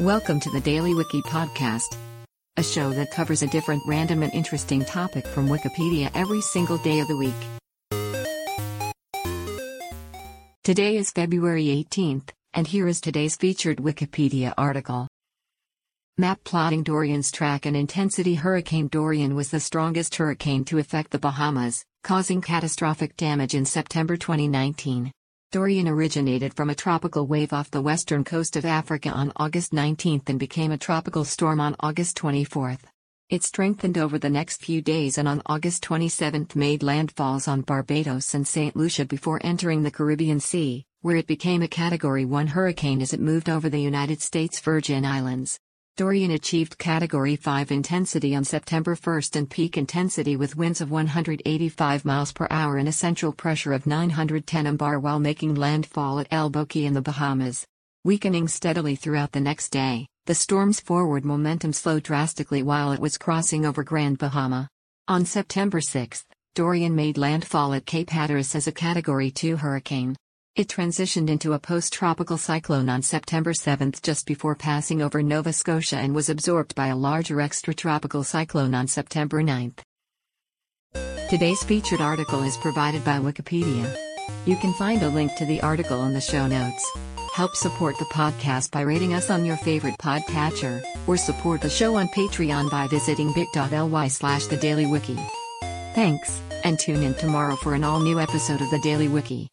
Welcome to the Daily Wiki Podcast, a show that covers a different random and interesting topic from Wikipedia every single day of the week. Today is February 18th, and here is today's featured Wikipedia article. Map plotting Dorian's track and intensity Hurricane Dorian was the strongest hurricane to affect the Bahamas, causing catastrophic damage in September 2019. Dorian originated from a tropical wave off the western coast of Africa on August 19 and became a tropical storm on August 24. It strengthened over the next few days and on August 27 made landfalls on Barbados and St. Lucia before entering the Caribbean Sea, where it became a Category 1 hurricane as it moved over the United States Virgin Islands. Dorian achieved Category 5 intensity on September 1 and peak intensity with winds of 185 miles per hour and a central pressure of 910 mbar while making landfall at Elbow Cay in the Bahamas. Weakening steadily throughout the next day, the storm's forward momentum slowed drastically while it was crossing over Grand Bahama. On September 6, Dorian made landfall at Cape Hatteras as a Category 2 hurricane. It transitioned into a post-tropical cyclone on September 7 just before passing over Nova Scotia and was absorbed by a larger extratropical cyclone on September 9. Today's featured article is provided by Wikipedia. You can find a link to the article in the show notes. Help support the podcast by rating us on your favorite podcatcher, or support the show on Patreon by visiting bit.ly slash the Daily Wiki. Thanks, and tune in tomorrow for an all-new episode of the Daily Wiki.